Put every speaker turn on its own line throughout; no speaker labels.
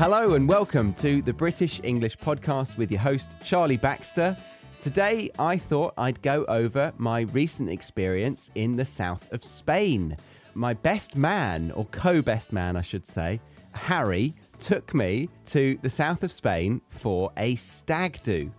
Hello and welcome to the British English podcast with your host, Charlie Baxter. Today, I thought I'd go over my recent experience in the south of Spain. My best man, or co best man, I should say, Harry, took me to the south of Spain for a stag do.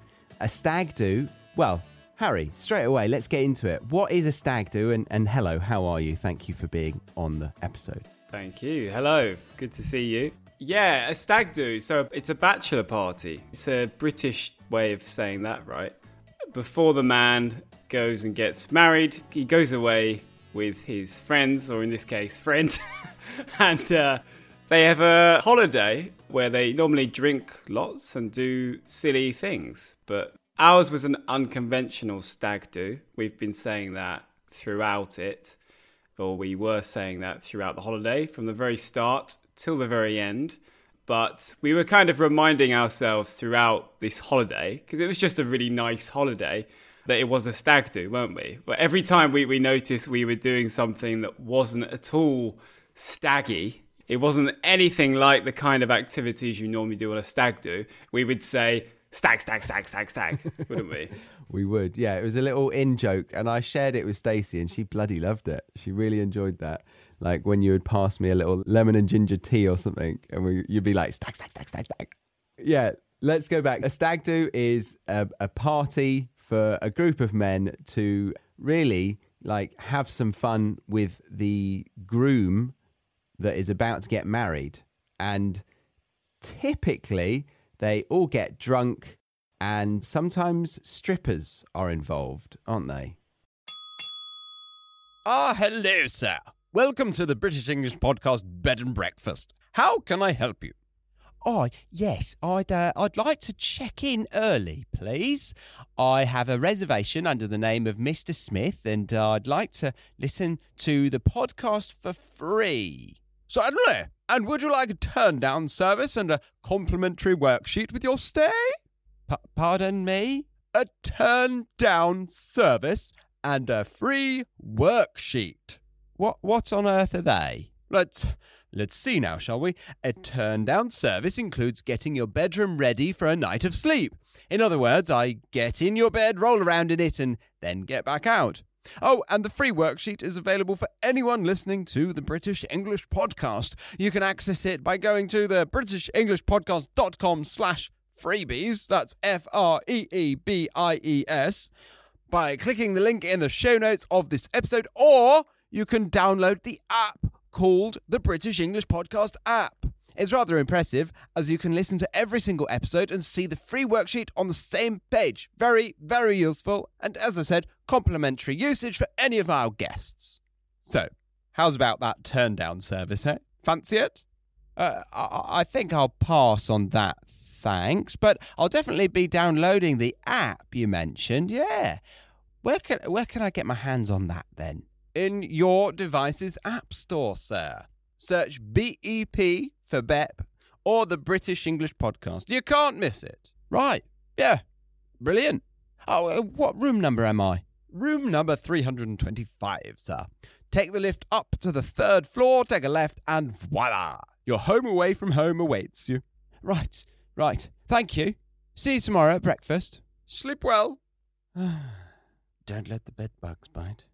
A stag do, well, Harry, straight away, let's get into it. What is a stag do? And, and hello, how are you? Thank you for being on the episode.
Thank you. Hello. Good to see you. Yeah, a stag do. So it's a bachelor party. It's a British way of saying that, right? Before the man goes and gets married, he goes away with his friends, or in this case, friend, and uh, they have a holiday where they normally drink lots and do silly things. But ours was an unconventional stag do. We've been saying that throughout it, or we were saying that throughout the holiday from the very start till the very end. But we were kind of reminding ourselves throughout this holiday, because it was just a really nice holiday, that it was a stag do, weren't we? But every time we, we noticed we were doing something that wasn't at all staggy, it wasn't anything like the kind of activities you normally do on a stag do, we would say, stag, stag, stag, stag, stag, wouldn't we?
We would, yeah. It was a little in joke, and I shared it with Stacey, and she bloody loved it. She really enjoyed that. Like when you would pass me a little lemon and ginger tea or something, and we, you'd be like, stag, stag, stag, stag, stag. Yeah, let's go back. A stag do is a, a party for a group of men to really like have some fun with the groom that is about to get married. And typically, they all get drunk, and sometimes strippers are involved, aren't they?
Ah, hello, sir. Welcome to the British English Podcast Bed and Breakfast. How can I help you?
Oh, yes, I'd, uh, I'd like to check in early, please. I have a reservation under the name of Mr. Smith, and uh, I'd like to listen to the podcast for free.
Certainly. And would you like a turn down service and a complimentary worksheet with your stay?
P- pardon me?
A turn down service and a free worksheet.
What, what on earth are they?
Let's let's see now, shall we? A turn down service includes getting your bedroom ready for a night of sleep. In other words, I get in your bed, roll around in it, and then get back out. Oh, and the free worksheet is available for anyone listening to the British English Podcast. You can access it by going to the britishenglishpodcast.com slash freebies. That's F-R-E-E-B-I-E-S. By clicking the link in the show notes of this episode, or you can download the app called the British English Podcast app. It's rather impressive as you can listen to every single episode and see the free worksheet on the same page. Very, very useful, and as I said, complimentary usage for any of our guests. So, how's about that turn down service, eh? Fancy it?
Uh, I, I think I'll pass on that, thanks, but I'll definitely be downloading the app you mentioned, yeah. Where can, where can I get my hands on that then?
In your device's app store, sir. Search BEP for BEP or the British English Podcast. You can't miss it.
Right, yeah, brilliant. Oh, uh, what room number am I?
Room number 325, sir. Take the lift up to the third floor, take a left, and voila! Your home away from home awaits you.
Right, right. Thank you. See you tomorrow at breakfast.
Sleep well.
Don't let the bed bugs bite.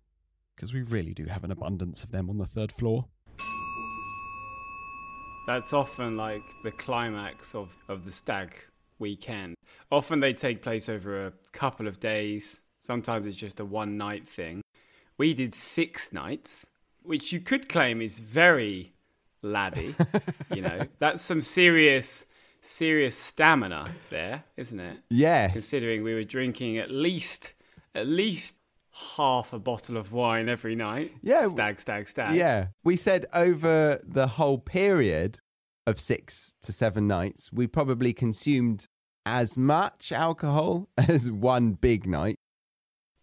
Because we really do have an abundance of them on the third floor.
That's often like the climax of, of the stag weekend. Often they take place over a couple of days. Sometimes it's just a one night thing. We did six nights, which you could claim is very laddie. you know, that's some serious, serious stamina there, isn't it?
Yes.
Considering we were drinking at least, at least half a bottle of wine every night.
Yeah.
Stag, stag, stag.
Yeah. We said over the whole period of six to seven nights, we probably consumed as much alcohol as one big night.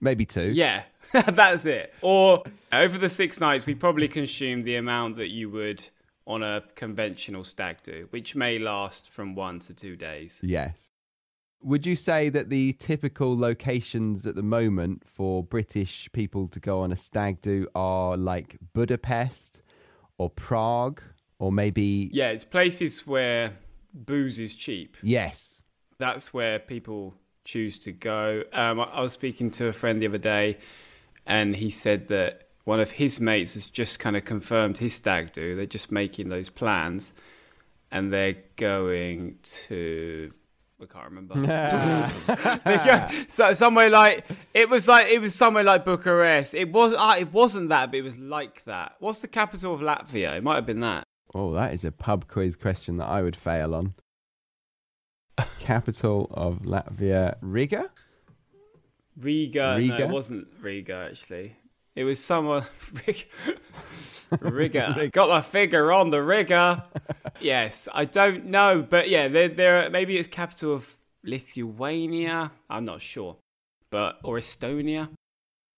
Maybe two.
Yeah, that's it. Or over the six nights, we probably consumed the amount that you would on a conventional stag do, which may last from one to two days.
Yes. Would you say that the typical locations at the moment for British people to go on a stag do are like Budapest or Prague or maybe
Yeah, it's places where booze is cheap.
Yes.
That's where people choose to go. Um, I, I was speaking to a friend the other day, and he said that one of his mates has just kind of confirmed his stag do. They're just making those plans, and they're going to. I can't remember. Go- so somewhere like it was like it was somewhere like Bucharest. It was uh, it wasn't that, but it was like that. What's the capital of Latvia? It might have been that.
Oh, that is a pub quiz question that I would fail on. Capital of Latvia, Riga?
Riga. No,
Riga?
it wasn't Riga actually. It was somewhere Riga. Riga. Got my finger on the Riga. yes, I don't know, but yeah, there, there. Maybe it's capital of Lithuania. I'm not sure, but or Estonia.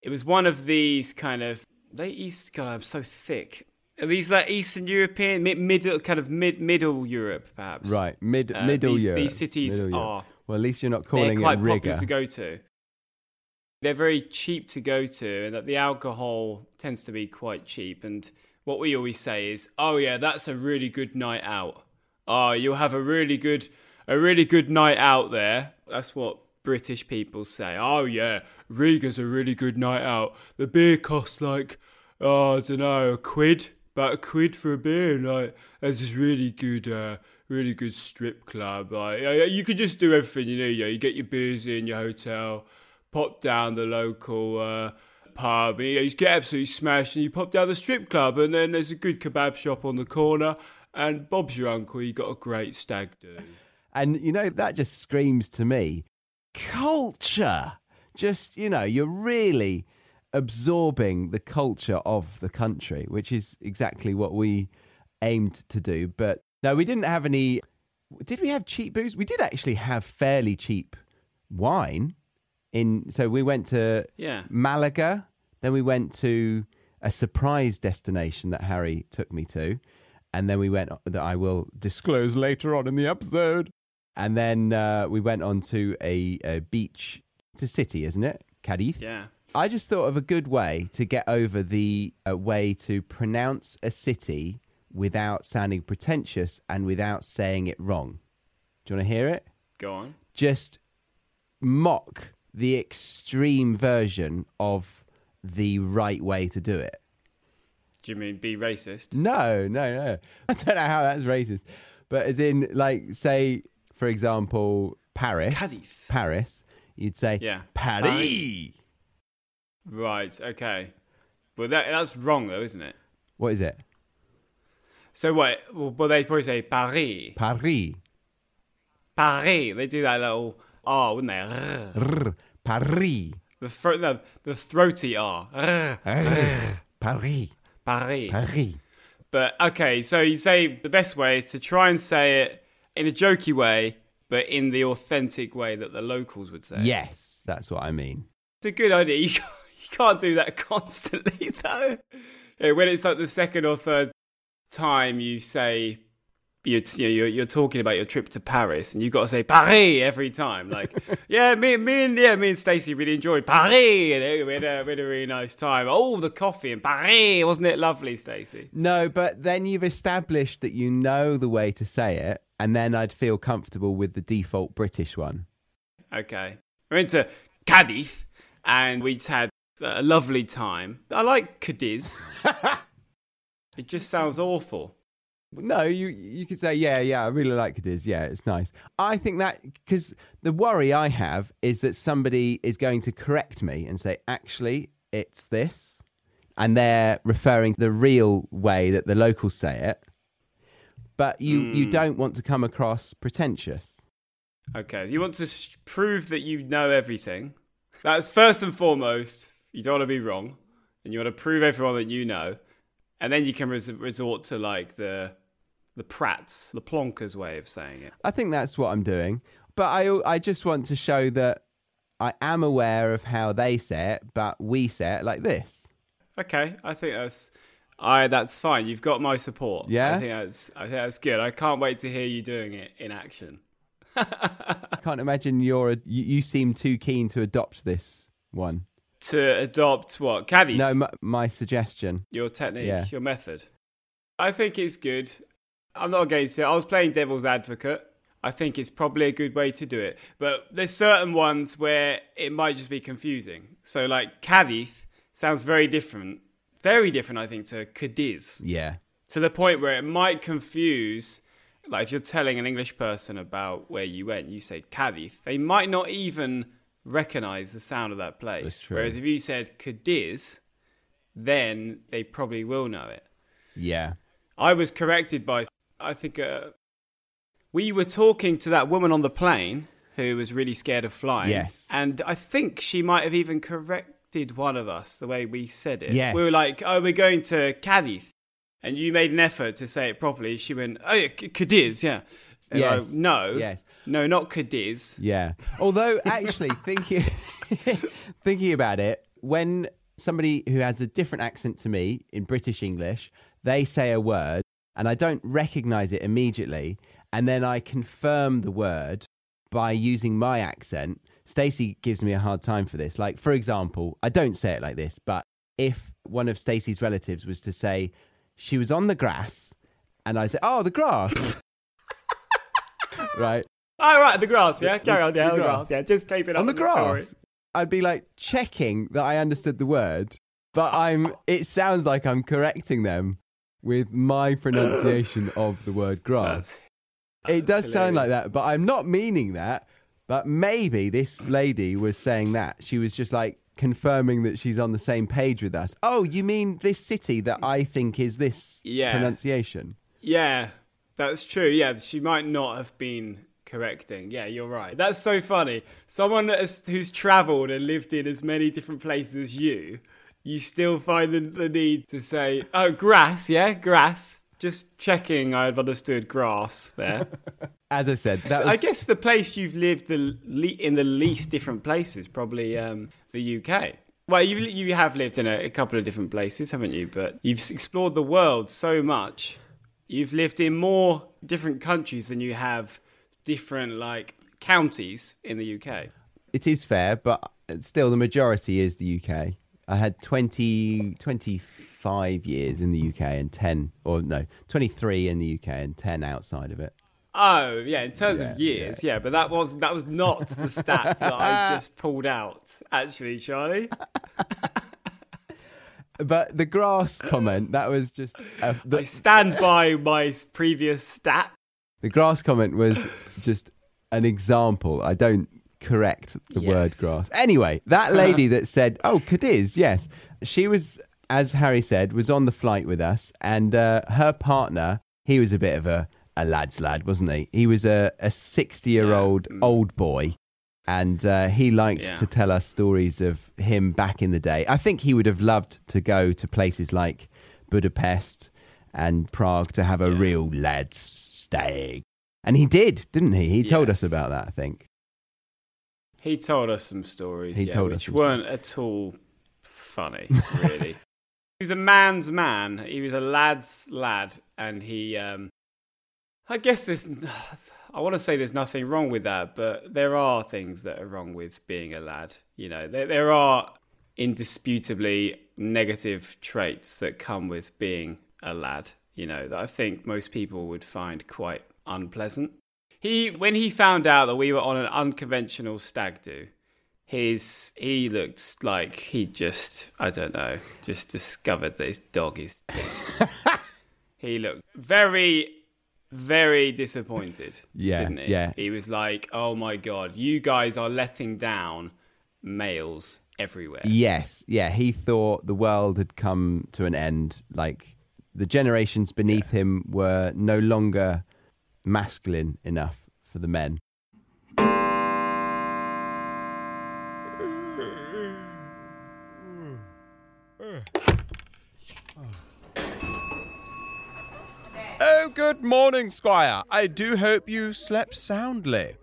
It was one of these kind of. They East. God, I'm so thick. Are these like Eastern European, mid, middle, kind of mid, middle Europe, perhaps?
Right, mid
Uh,
middle
these,
Europe.
These cities
Middle Europe.
are
Well, at least you're not
they're
calling
quite
it
popular
Riga.
to go to. They're very cheap to go to, and that the alcohol tends to be quite cheap. And what we always say is, "Oh yeah, that's a really good night out. Oh, you'll have a really good, a really good night out there." That's what British people say. Oh yeah, Riga's a really good night out. The beer costs like, oh, I don't know, a quid, about a quid for a beer. Like, there's this really good, uh, really good strip club. Like, you can just do everything you. Yeah, you get your beers in your hotel, pop down the local uh, pub. and, yeah, you get absolutely smashed, and you pop down the strip club, and then there's a good kebab shop on the corner. And Bob's your uncle. You got a great stag do.
And you know that just screams to me culture. Just you know, you're really absorbing the culture of the country, which is exactly what we aimed to do. But no, we didn't have any. Did we have cheap booze? We did actually have fairly cheap wine. In so we went to
Yeah.
Malaga, then we went to a surprise destination that Harry took me to, and then we went that I will disclose later on in the episode. And then uh, we went on to a, a beach. It's a city, isn't it? Cadiz.
Yeah.
I just thought of a good way to get over the uh, way to pronounce a city without sounding pretentious and without saying it wrong. Do you want to hear it?
Go on.
Just mock the extreme version of the right way to do it.
Do you mean be racist?
No, no, no. I don't know how that's racist. But as in, like, say, for example, Paris.
Cadiz.
Paris. You'd say,
Yeah.
Paris.
Paris. Right. Okay. Well, that that's wrong though, isn't it?
What is it?
So what? Well, well they probably say Paris.
Paris.
Paris. They do that little R, wouldn't they?
Paris.
The throat, the, the throaty R. Rrr.
Rrr. Paris.
Paris.
Paris.
But okay, so you say the best way is to try and say it in a jokey way, but in the authentic way that the locals would say.
Yes, that's what I mean.
It's a good idea. You can't, you can't do that constantly, though. Yeah, when it's like the second or third time you say you're, you know, you're, you're talking about your trip to Paris, and you've got to say Paris every time. Like, yeah, me, me and yeah, me and Stacey really enjoyed Paris, and we had, a, we had a really nice time. Oh, the coffee in Paris, wasn't it lovely, Stacey?
No, but then you've established that you know the way to say it, and then I'd feel comfortable with the default British one.
Okay, we went to Cadiz, and we'd had a lovely time. I like Cadiz. it just sounds awful.
No, you you could say yeah, yeah. I really like Cadiz. Yeah, it's nice. I think that because the worry I have is that somebody is going to correct me and say, actually, it's this, and they're referring the real way that the locals say it. But you you
Mm.
don't want to come across pretentious.
Okay, you want to sh- prove that you know everything. That's first and foremost. You don't want to be wrong, and you want to prove everyone that you know, and then you can res- resort to like the the Pratt's, the Plonker's way of saying it.
I think that's what I'm doing. But I I just want to show that I am aware of how they say it, but we say it like this.
Okay, I think that's I that's fine. You've got my support.
Yeah?
I think that's I think that's good. I can't wait to hear you doing it in action.
I can't imagine you're a, you, you seem too keen to adopt this one.
To adopt what Caddy?
No, my, my suggestion.
your technique,
Yeah.
your method. I think it's good. I'm not against it. I was playing devil's advocate. I think it's probably a good way to do it. But there's certain ones where it might just be confusing. So, like, Cadiz sounds very different. Very different, I think, to Cadiz.
Yeah.
To the point where it might confuse, like, if you're telling an English person about where you went, you say Cadiz, they might not even recognize the sound of that place.
That's true.
Whereas if you said Cadiz, then they probably will know it.
Yeah.
I was corrected by, I think, uh, we were talking to that woman on the plane who was really scared of flying.
Yes.
And I think she might have even corrected one of us the way we said it.
Yes.
We were like, oh, we're going to Cadiz. And you made an effort to say it properly. She went, oh, yeah, C- Cadiz, yeah. And I,
Yes.
no.
Yes.
No, not Cadiz.
Yeah. Although, actually, thinking thinking about it, when somebody who has a different accent to me in British English, they say a word and I don't recognize it immediately, and then I confirm the word by using my accent. Stacey gives me a hard time for this. Like, for example, I don't say it like this, but if one of Stacey's relatives was to say she was on the grass, and I say, "Oh, the grass," right?
Oh, right, the grass, yeah? Carry on, yeah,
The
the
grass.
grass, yeah. Just keep it
on the grass. I'd be like checking that I understood the word, but I'm. It sounds like I'm correcting them with my pronunciation of the word grass.
That's-
It does sound like that, but I'm not meaning that. But maybe this lady was saying that she was just like confirming that she's on the same page with us. Oh, you mean this city that I think is this
Yeah.
pronunciation?
Yeah, that's true. Yeah, she might not have been correcting. Yeah, you're right. That's so funny. Someone that has, who's travelled and lived in as many different places as you, you still find the, the need to say, "Oh, grass." Yeah, grass. Just checking. I've understood grass there.
As I said, that
I guess the place you've lived the le- in the least different places probably um, the UK. Well, you you have lived in a, a couple of different places, haven't you? But you've explored the world so much. You've lived in more different countries than you have different like counties in the UK.
it is fair, but still the majority is the UK. I had 20, 25 years in the UK and 10, or no, 23 in the UK and 10 outside of it.
Oh yeah, in terms
Yeah,
of years, yeah. but that was that was not the stat that I just pulled out. Actually, Charlie,
But the grass comment, that was just, uh,
I stand by my previous stat.
the grass comment was just an example. I don't correct the word grass. Anyway, that lady that said, oh, Cadiz, yes, she was, as Harry said, was on the flight with us and uh, her partner, he was a bit of a, a lad's lad, wasn't he? He was a, a 60 year old
Yeah.
old boy. And uh, he liked
Yeah.
to tell us stories of him back in the day. I think he would have loved to go to places like Budapest and Prague to have a
Yeah.
real lad's stag. And he did, didn't he? He told us about that, I think.
He told us some stories.
He
yeah,
told us
weren't at all funny, really. he was a man's man. He was a lad's lad, and he. Um, I guess there's. I want to say there's nothing wrong with that, but there are things that are wrong with being a lad. You know, there there are indisputably negative traits that come with being a lad. You know, that I think most people would find quite unpleasant. He when he found out that we were on an unconventional stag do, his he looked like he just I don't know, just discovered that his dog is dead. he looked very very disappointed.
Yeah,
didn't he?
yeah.
He was like, "Oh my god, you guys are letting down males everywhere."
Yes, yeah. He thought the world had come to an end. Like the generations beneath him were no longer masculine enough for the men.
Oh, good morning, Squire. I do hope you slept soundly.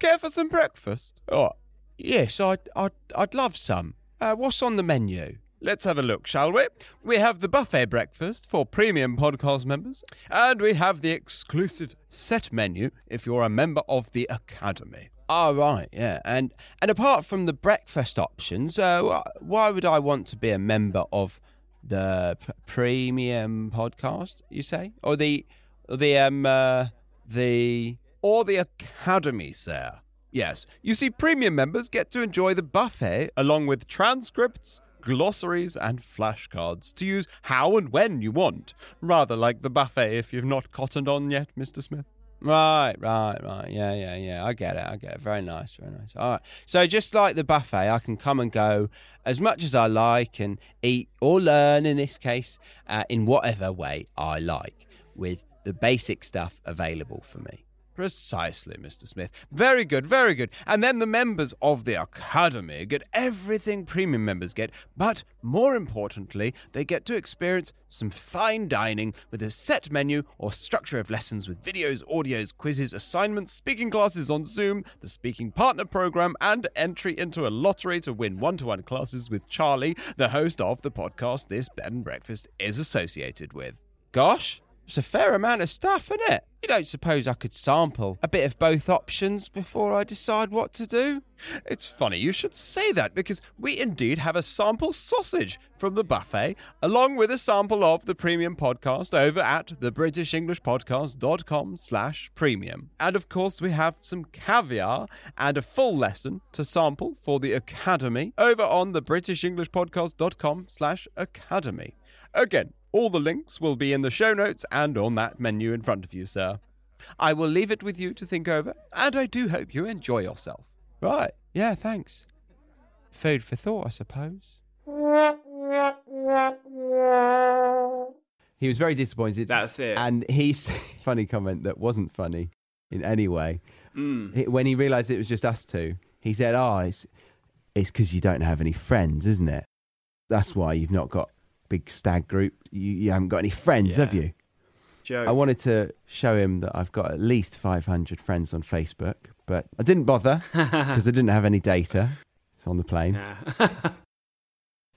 Care for some breakfast?
Oh, yes, I'd, I'd, I'd love some. Uh, what's on the menu?
Let's have a look, shall we? We have the buffet breakfast for premium podcast members, and we have the exclusive set menu if you're a member of the Academy.
Oh, right, yeah. And and apart from the breakfast options, uh, why would I want to be a member of the p- premium podcast, you say? Or the
the um uh, the or the academy, sir. Yes, you see, premium members get to enjoy the buffet along with transcripts, glossaries, and flashcards to use how and when you want. Rather like the buffet if you've not cottoned on yet, Mr. Smith.
Right, right, right. Yeah, yeah, yeah. I get it. I get it. Very nice, very nice. All right. So just like the buffet, I can come and go as much as I like and eat or learn in this case uh, in whatever way I like with the basic stuff available for me.
Precisely, Mr. Smith. Very good, very good. And then the members of the Academy get everything premium members get, but more importantly, they get to experience some fine dining with a set menu or structure of lessons with videos, audios, quizzes, assignments, speaking classes on Zoom, the speaking partner program, and entry into a lottery to win one to one classes with Charlie, the host of the podcast this bed and breakfast is associated with.
Gosh, it's a fair amount of stuff, isn't it? You don't suppose I could sample a bit of both options before I decide what to do?
It's funny you should say that because we indeed have a sample sausage from the buffet along with a sample of the premium podcast over at thebritishenglishpodcast.com slash premium. And of course we have some caviar and a full lesson to sample for the academy over on thebritishenglishpodcast.com slash academy. Again, all the links will be in the show notes and on that menu in front of you, sir. I will leave it with you to think over, and I do hope you enjoy yourself.
Right. Yeah, thanks. Food for thought, I suppose.
He was very disappointed.
That's it.
And he said funny comment that wasn't funny in any way.
Mm.
When he realised it was just us two, he said, "Oh, it's it's because you don't have any friends, isn't it? That's why you've not got big stag group. You, you haven't got any friends, have you?"
Joke.
I wanted to show him that I've got at least 500 friends on Facebook, but I didn't bother because I didn't have any data. It's on the plane.
Yeah.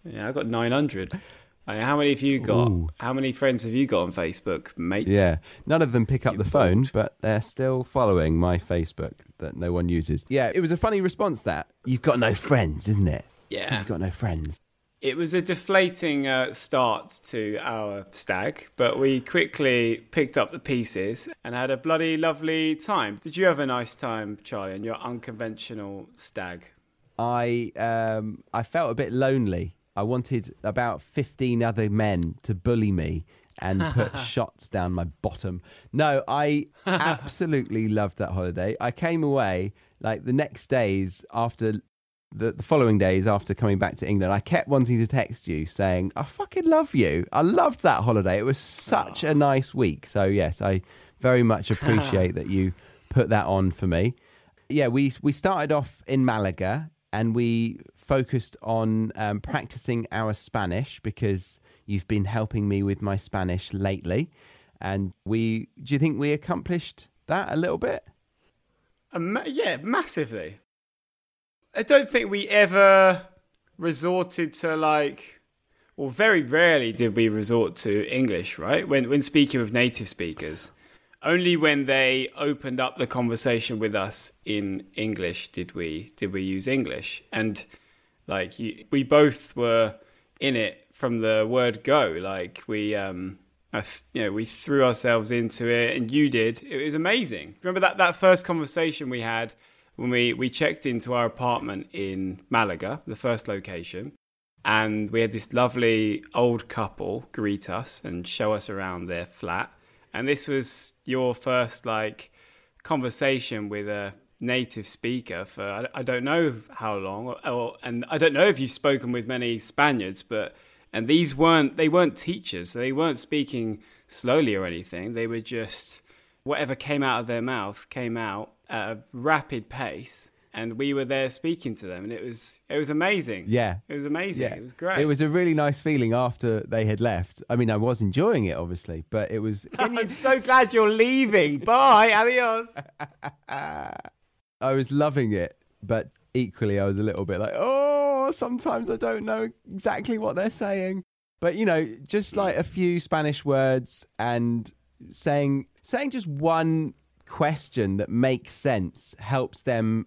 yeah, I got 900. Uh, how many have you got?
Ooh.
How many friends have you got on Facebook, mate?
Yeah, none of them pick up
You
the phone, but they're still following my Facebook that no one uses. Yeah, it was a funny response that you've got no friends, isn't it?
Yeah.
you've got no friends.
It was a deflating uh, start to our stag, but we quickly picked up the pieces and had a bloody lovely time. Did you have a nice time, Charlie, on your unconventional stag?
I um I felt a bit lonely. I wanted about fifteen other men to bully me and put shots down my bottom. No, I absolutely loved that holiday. I came away like the next days after the, the following days after coming back to England, I kept wanting to text you saying, I fucking love you. I loved that holiday. It was such a nice week. So, yes, I very much appreciate that you put that on for me. Yeah, we, we started off in Malaga and we focused on um, practicing our Spanish because you've been helping me with my Spanish lately. And we, do you think we accomplished that a little bit?
Ma- yeah, massively. I don't think we ever resorted to like, or very rarely did we resort to English, right? When when speaking with native speakers, only when they opened up the conversation with us in English did we did we use English, and like you, we both were in it from the word go. Like we um. I th- you know, we threw ourselves into it, and you did. It was amazing. Remember that, that first conversation we had when we, we checked into our apartment in Malaga, the first location, and we had this lovely old couple greet us and show us around their flat. And this was your first like conversation with a native speaker for I, don't know how long, or, and I don't know if you've spoken with many Spaniards, but and these weren't they weren't teachers, so they weren't speaking slowly or anything. They were just whatever came out of their mouth came out at a rapid pace and we were there speaking to them and it was it was amazing
Yeah.
it was amazing it was great
It was a really nice feeling after they had left. I mean, I was enjoying it, obviously, but it was.
i'm so glad you're leaving bye adios
I was loving it, but equally, I was a little bit like, oh, sometimes I don't know exactly what they're saying. But you know, just like a few Spanish words and saying saying just one question that makes sense helps them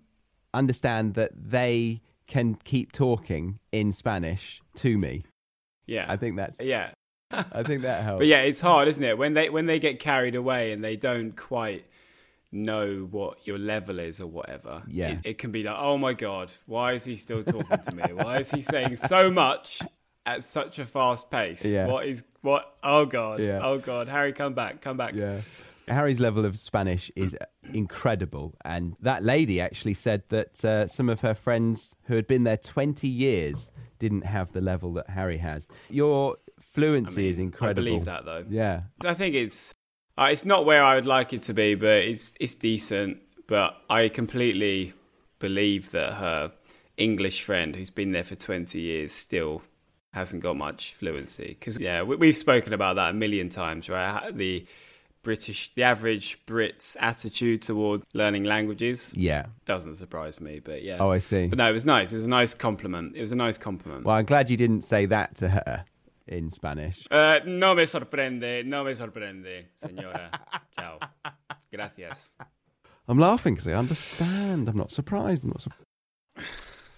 understand that they can keep talking in Spanish to me.
yeah
I think that's
yeah
I think that helps.
But yeah, it's hard, isn't it? When they when they get carried away and they don't quite know what your level is or whatever.
Yeah.
It, it can be like, oh my god, why is he still talking to me? Why is he saying so much at such a fast pace?
Yeah.
What is what? Oh god.
Yeah.
Oh god, Harry, come back, come back.
Yeah. Harry's level of Spanish is incredible. And that lady actually said that uh, some of her friends who had been there 20 years didn't have the level that Harry has. Your fluency
I mean,
is incredible.
I believe that though.
Yeah.
I think it's uh, it's not where I would like it to be, but it's it's decent. But I completely believe that her English friend, who's been there for twenty years, still hasn't got much fluency. Because yeah, we, we've spoken about that a million times, right? The British, the average Brit's attitude toward learning languages
Yeah.
doesn't surprise me. But yeah,
Oh, I see.
but no, it was nice. It was a nice compliment. It was a nice compliment.
Well, I'm glad you didn't say that to her in Spanish.
Uh, no me sorprende, no me sorprende, señora. Ciao. Gracias.
I'm laughing because I understand. I'm not surprised. I'm not surprised.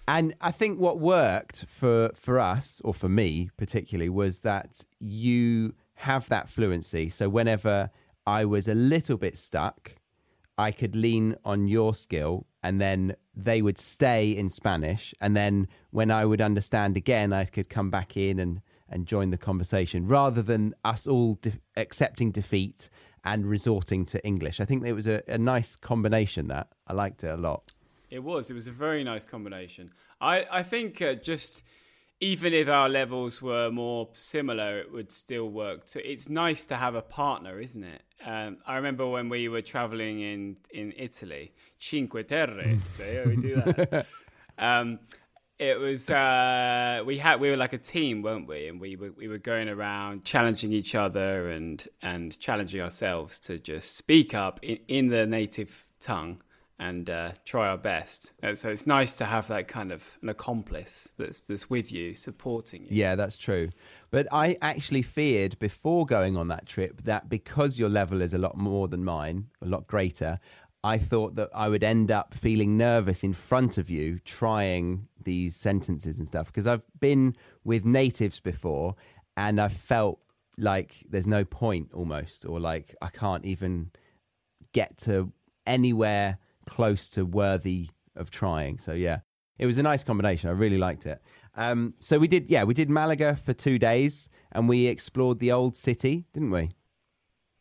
And I think what worked for for us, or for me particularly, was that you have that fluency. So whenever I was a little bit stuck, I could lean on your skill, and then they would stay in Spanish. And then when I would understand again, I could come back in and and join the conversation, rather than us all de- accepting defeat and resorting to English. I think it was a, a nice combination. That I liked it a lot.
It was. It was a very nice combination. I, I think uh, just even if our levels were more similar, it would still work. Too. It's nice to have a partner, isn't it? Um, I remember when we were traveling in, in Italy, Cinque Terre. so we do that. um, it was uh, we had we were like a team, weren't we? And we were we were going around challenging each other and and challenging ourselves to just speak up in, in the native tongue and uh, try our best. And so it's nice to have that kind of an accomplice that's that's with you, supporting you.
Yeah, that's true. But I actually feared before going on that trip that because your level is a lot more than mine, a lot greater, I thought that I would end up feeling nervous in front of you trying these sentences and stuff because I've been with natives before and I've felt like there's no point almost or like I can't even get to anywhere close to worthy of trying. So yeah, it was a nice combination. I really liked it. Um, so we did, yeah, we did Malaga for two days, and we explored the old city, didn't we?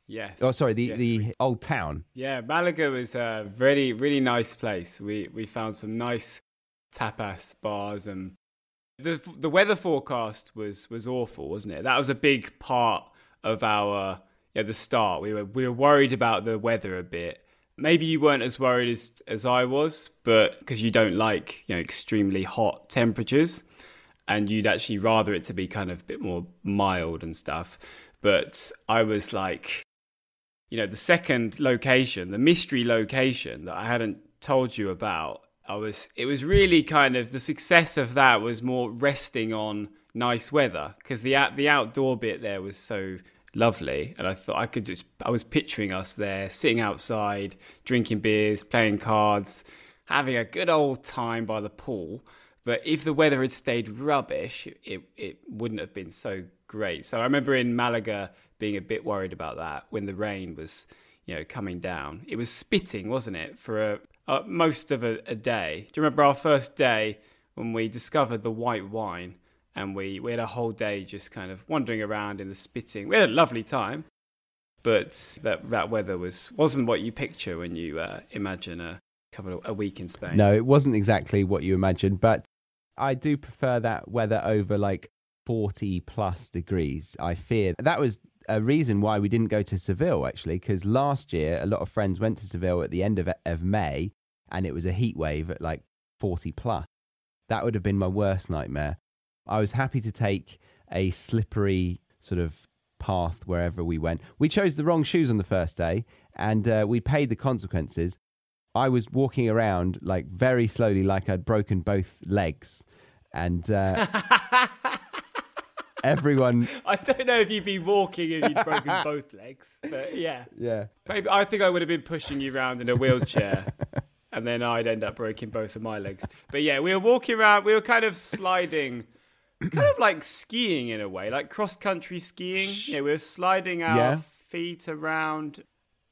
Yes.
Oh, sorry, the
Yes,
the
we-
old town.
yeah, Malaga was a really really nice place. We we found some nice tapas bars and the the weather forecast was was awful, wasn't it? That was a big part of our yeah the start. We were we were worried about the weather a bit. Maybe you weren't as worried as as I was, but because you don't like you know extremely hot temperatures, and you'd actually rather it to be kind of a bit more mild and stuff. But I was like, you know, the second location, the mystery location that I hadn't told you about, I was it was really kind of the success of that was more resting on nice weather because the the outdoor bit there was so lovely and I thought I could just I was picturing us there sitting outside drinking beers playing cards having a good old time by the pool. But if the weather had stayed rubbish it it wouldn't have been so great. So I remember in Malaga being a bit worried about that when the rain was you know coming down. It was spitting wasn't it for a, most of a, a day? Do you remember our first day when we discovered the white wine and we, we had a whole day just kind of wandering around in the spitting. We had a lovely time, but that that weather was wasn't what you picture when you uh, imagine a couple of, a week in Spain.
No, it wasn't exactly what you imagined, but I do prefer that weather over like 40 plus degrees. I fear that was a reason why we didn't go to Seville actually, because last year a lot of friends went to Seville at the end of, of May and it was a heat wave at like 40 plus. That would have been my worst nightmare. I was happy to take a slippery sort of path wherever we went. We chose the wrong shoes on the first day and uh, we paid the consequences. I was walking around like very slowly, like I'd broken both legs. And uh, everyone,
I don't know if you'd be walking if you'd broken both legs, but yeah,
yeah,
maybe I think I would have been pushing you around in a wheelchair. And then I'd end up breaking both of my legs. But yeah, we were walking around. We were kind of sliding kind of like skiing in a way, like cross country skiing. Yeah, we were sliding our
Yeah.
feet around.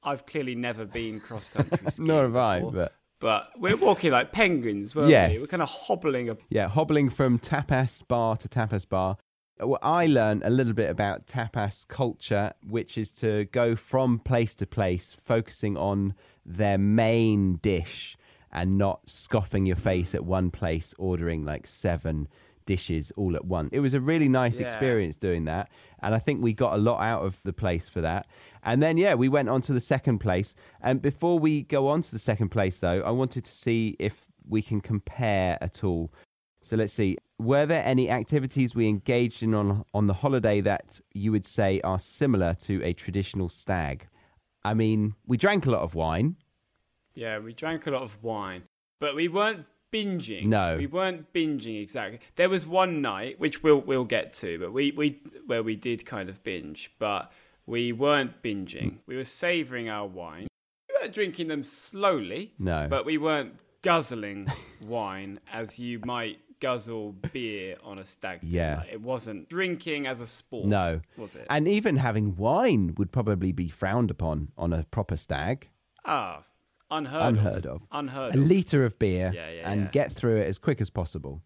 I've clearly never been cross country skiing.
Nor have I, but
but we're walking like penguins, weren't we? We're kind of hobbling. A-
yeah, hobbling from tapas bar to tapas bar. Well, I learned a little bit about tapas culture, which is to go from place to place, focusing on their main dish and not scoffing your face at one place, ordering like seven dishes all at once. It was a really nice
Yeah.
experience doing that. And I think we got a lot out of the place for that. And then, yeah, we went on to the second place. And before we go on to the second place, though, I wanted to see if we can compare at all. So let's see. Were there any activities we engaged in on on the holiday that you would say are similar to a traditional stag? I mean, we drank a lot of wine.
yeah, we drank a lot of wine, but we weren't binging.
No.
we weren't binging exactly. There was one night which we'll we'll get to, but we we where we did kind of binge, but we weren't binging. We were savouring our wine. We weren't drinking them slowly.
No.
But we weren't guzzling wine as you might guzzle beer on a stag.
Yeah.
Like, it wasn't drinking as a sport.
No.
Was it?
And even having wine would probably be frowned upon on a proper stag.
ah, unheard,
Unheard
of.
of.
Unheard
A
of.
litre of beer
Yeah, yeah,
and
yeah.
get through it as quick as possible.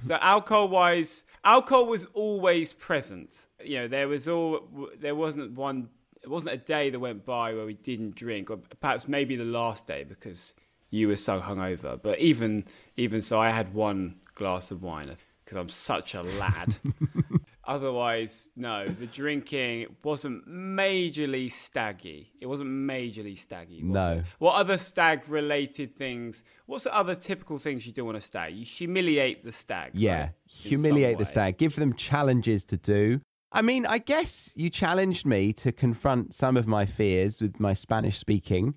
So alcohol wise, alcohol was always present. You know, there was all there wasn't one it wasn't a day that went by where we didn't drink, or perhaps maybe the last day because you were so hungover. But even even so, I had one glass of wine because I'm such a lad. Otherwise, no, the drinking wasn't majorly staggy. It wasn't majorly staggy. Was
No.
It? What other stag related things? What's the other typical things you do on a stag? You humiliate the stag.
Yeah,
right?
Humiliate the stag. Give them challenges to do. I mean, I guess you challenged me to confront some of my fears with my Spanish speaking.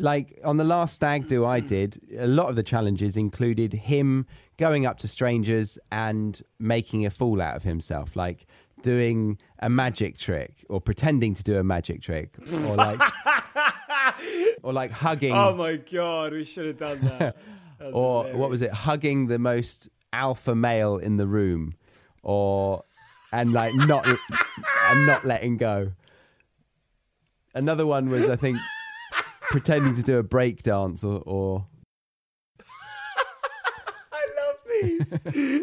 Like on the last stag do I did, a lot of the challenges included him going up to strangers and making a fool out of himself, like doing a magic trick or pretending to do a magic trick or like or like hugging
Oh my god, we should have done that.
Or
hilarious.
what was it hugging the most alpha male in the room or and like not and not letting go another one was i think pretending to do a break dance or, or
I love these.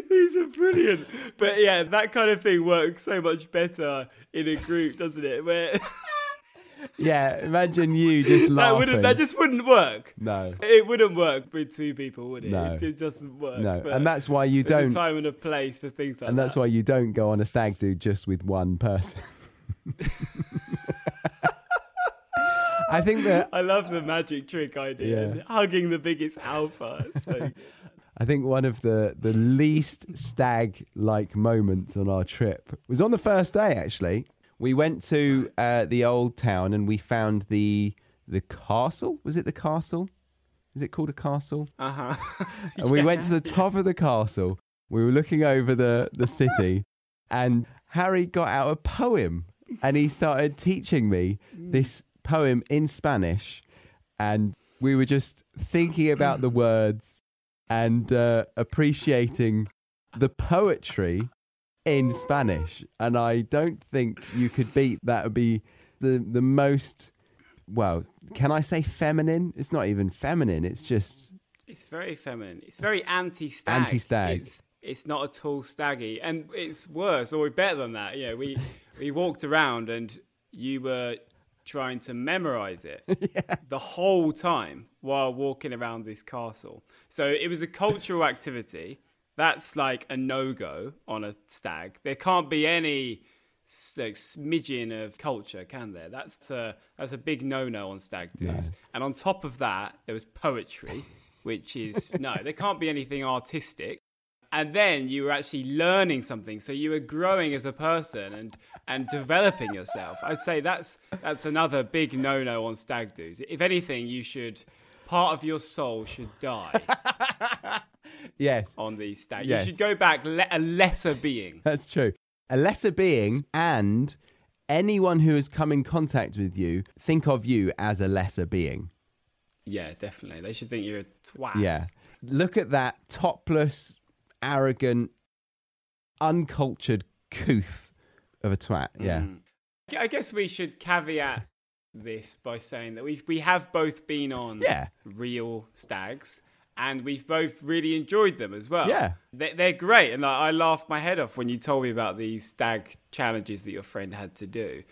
these are brilliant. But yeah, that kind of thing works so much better in a group, doesn't it? Where
yeah imagine you just
that
laughing
wouldn't that just wouldn't work.
no
It wouldn't work with two people, would it?
No.
It just doesn't work.
no
But
and that's why you don't
a time and a place for things like
and that's
that.
why you don't go on a stag do just with one person i think that
I love the magic trick idea.
Yeah.
Hugging the biggest alpha. So
I think one of the, the least stag like moments on our trip was on the first day, actually. We went to uh, the old town and we found the the castle. Was it the castle? Is it called a castle?
uh huh.
And we went to the top of the castle. We were looking over the, the city, and Harry got out a poem and he started teaching me this poem in Spanish. And we were just thinking about the words and uh, appreciating the poetry in Spanish. And I don't think you could beat that. Would be the the most. Well, can I say feminine? It's not even feminine. It's just
It's very feminine. It's very anti-stag.
Anti-stag.
It's, it's not at all staggy, and it's worse or better than that. Yeah, we we walked around and you were trying to memorize it the whole time while walking around this castle. So it was a cultural activity. That's like a no-go on a stag. There can't be any like smidgen of culture, can there? That's a, that's a big no-no on stag do's. And on top of that, there was poetry, which is no, there can't be anything artistic. And then you were actually learning something, so you were growing as a person and and developing yourself. I'd say that's that's another big no-no on stag do's. If anything, you should part of your soul should die
yes.
on these stag.
Yes.
You should go back le- a lesser being.
That's true. A lesser being and anyone who has come in contact with you think of you as a lesser being.
Yeah, definitely. They should think you're a twat.
Yeah. Look at that topless, arrogant, uncultured couth of a twat. Yeah.
Mm. I guess we should caveat this by saying that we we have both been on
Yeah.
real stags and we've both really enjoyed them as well.
Yeah.
They, they're great. And I, I laughed my head off when you told me about these stag challenges that your friend had to do.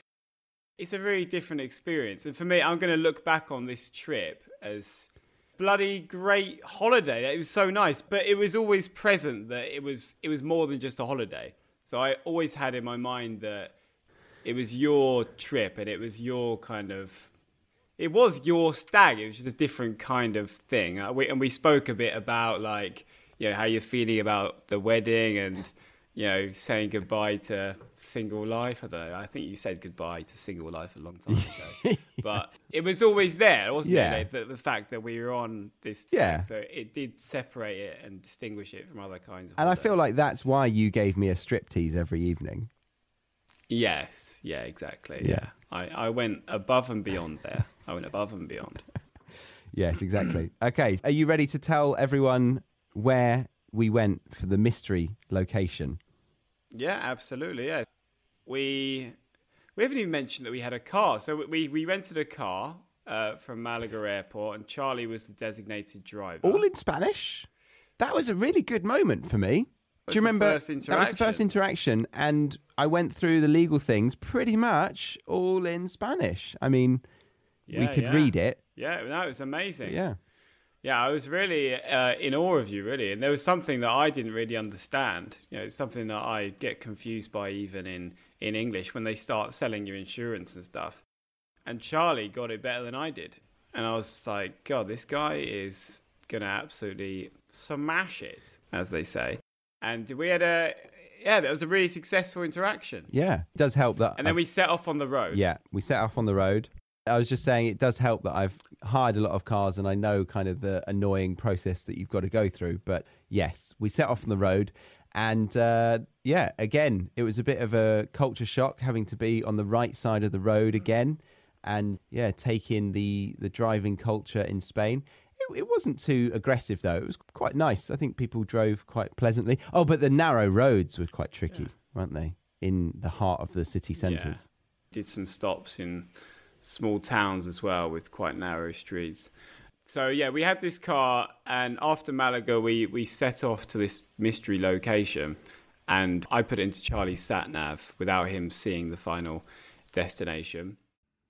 It's a very different experience. And for me, I'm going to look back on this trip as bloody great holiday. It was so nice, but it was always present that it was it was more than just a holiday. So I always had in my mind that it was your trip and it was your kind of it was your stag. It was just a different kind of thing. Uh, and we spoke a bit about like you know how you're feeling about the wedding and you know saying goodbye to single life. I don't know. I think you said goodbye to single life a long time ago, but it was always there, wasn't
Yeah.
it? The, the fact that we were on this,
Yeah.
So it did separate it and distinguish it from other kinds of.
And I feel like that's why you gave me a striptease every evening.
Yes, yeah, exactly.
Yeah.
Yeah, I, I went above and beyond there. I went above and beyond.
Yes, exactly. okay, are you ready to tell everyone where we went for the mystery location?
Yeah, absolutely. Yeah, we we haven't even mentioned that we had a car. So we we rented a car uh, from Malaga Airport, and Charlie was the designated driver.
All in Spanish? That was a really good moment for me. Do you remember? That was the first interaction, and I went through the legal things pretty much all in Spanish. I mean, we could
yeah.
read it.
Yeah, that was amazing.
Yeah.
Yeah, I was really uh, in awe of you, really. And there was something that I didn't really understand. You know, it's something that I get confused by even in, in English when they start selling you insurance and stuff. And Charlie got it better than I did. And I was like, God, this guy is going to absolutely smash it, as they say. And we had a, yeah, that was a really successful interaction.
Yeah. It does help that.
And then
I-
we set off on the road.
Yeah, we set off on the road. I was just saying it does help that I've hired a lot of cars and I know kind of the annoying process that you've got to go through. But yes, we set off on the road. And uh, yeah, again, it was a bit of a culture shock having to be on the right side of the road again. And yeah, take in the, the driving culture in Spain. It, it wasn't too aggressive though. It was quite nice. I think people drove quite pleasantly. Oh, but the narrow roads were quite tricky, weren't they? In the heart of the city centres.
did some stops in small towns as well with quite narrow streets. So yeah, we had this car, and after Malaga, we we set off to this mystery location, and I put it into Charlie's sat nav without him seeing the final destination.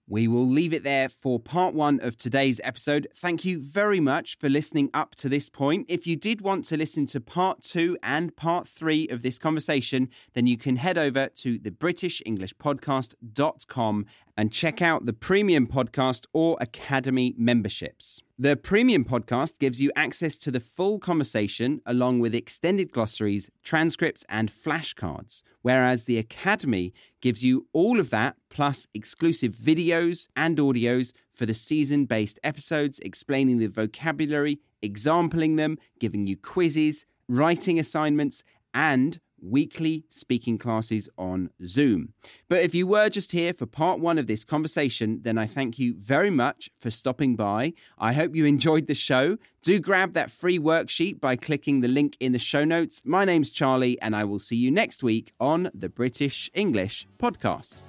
We will leave it there for part one of today's episode. Thank you very much for listening up to this point. If you did want to listen to part two and part three of this conversation, then you can head over to the BritishEnglishPodcast.com and check out the premium podcast or academy memberships. The premium podcast gives you access to the full conversation along with extended glossaries, transcripts, and flashcards, whereas the academy gives you all of that plus exclusive videos and audios for the season based episodes, explaining the vocabulary, exampling them, giving you quizzes, writing assignments, and weekly speaking classes on Zoom. But if you were just here for part one of this conversation, then I thank you very much for stopping by. I hope you enjoyed the show. Do grab that free worksheet by clicking the link in the show notes. My name's Charlie, and I will see you next week on the British English Podcast.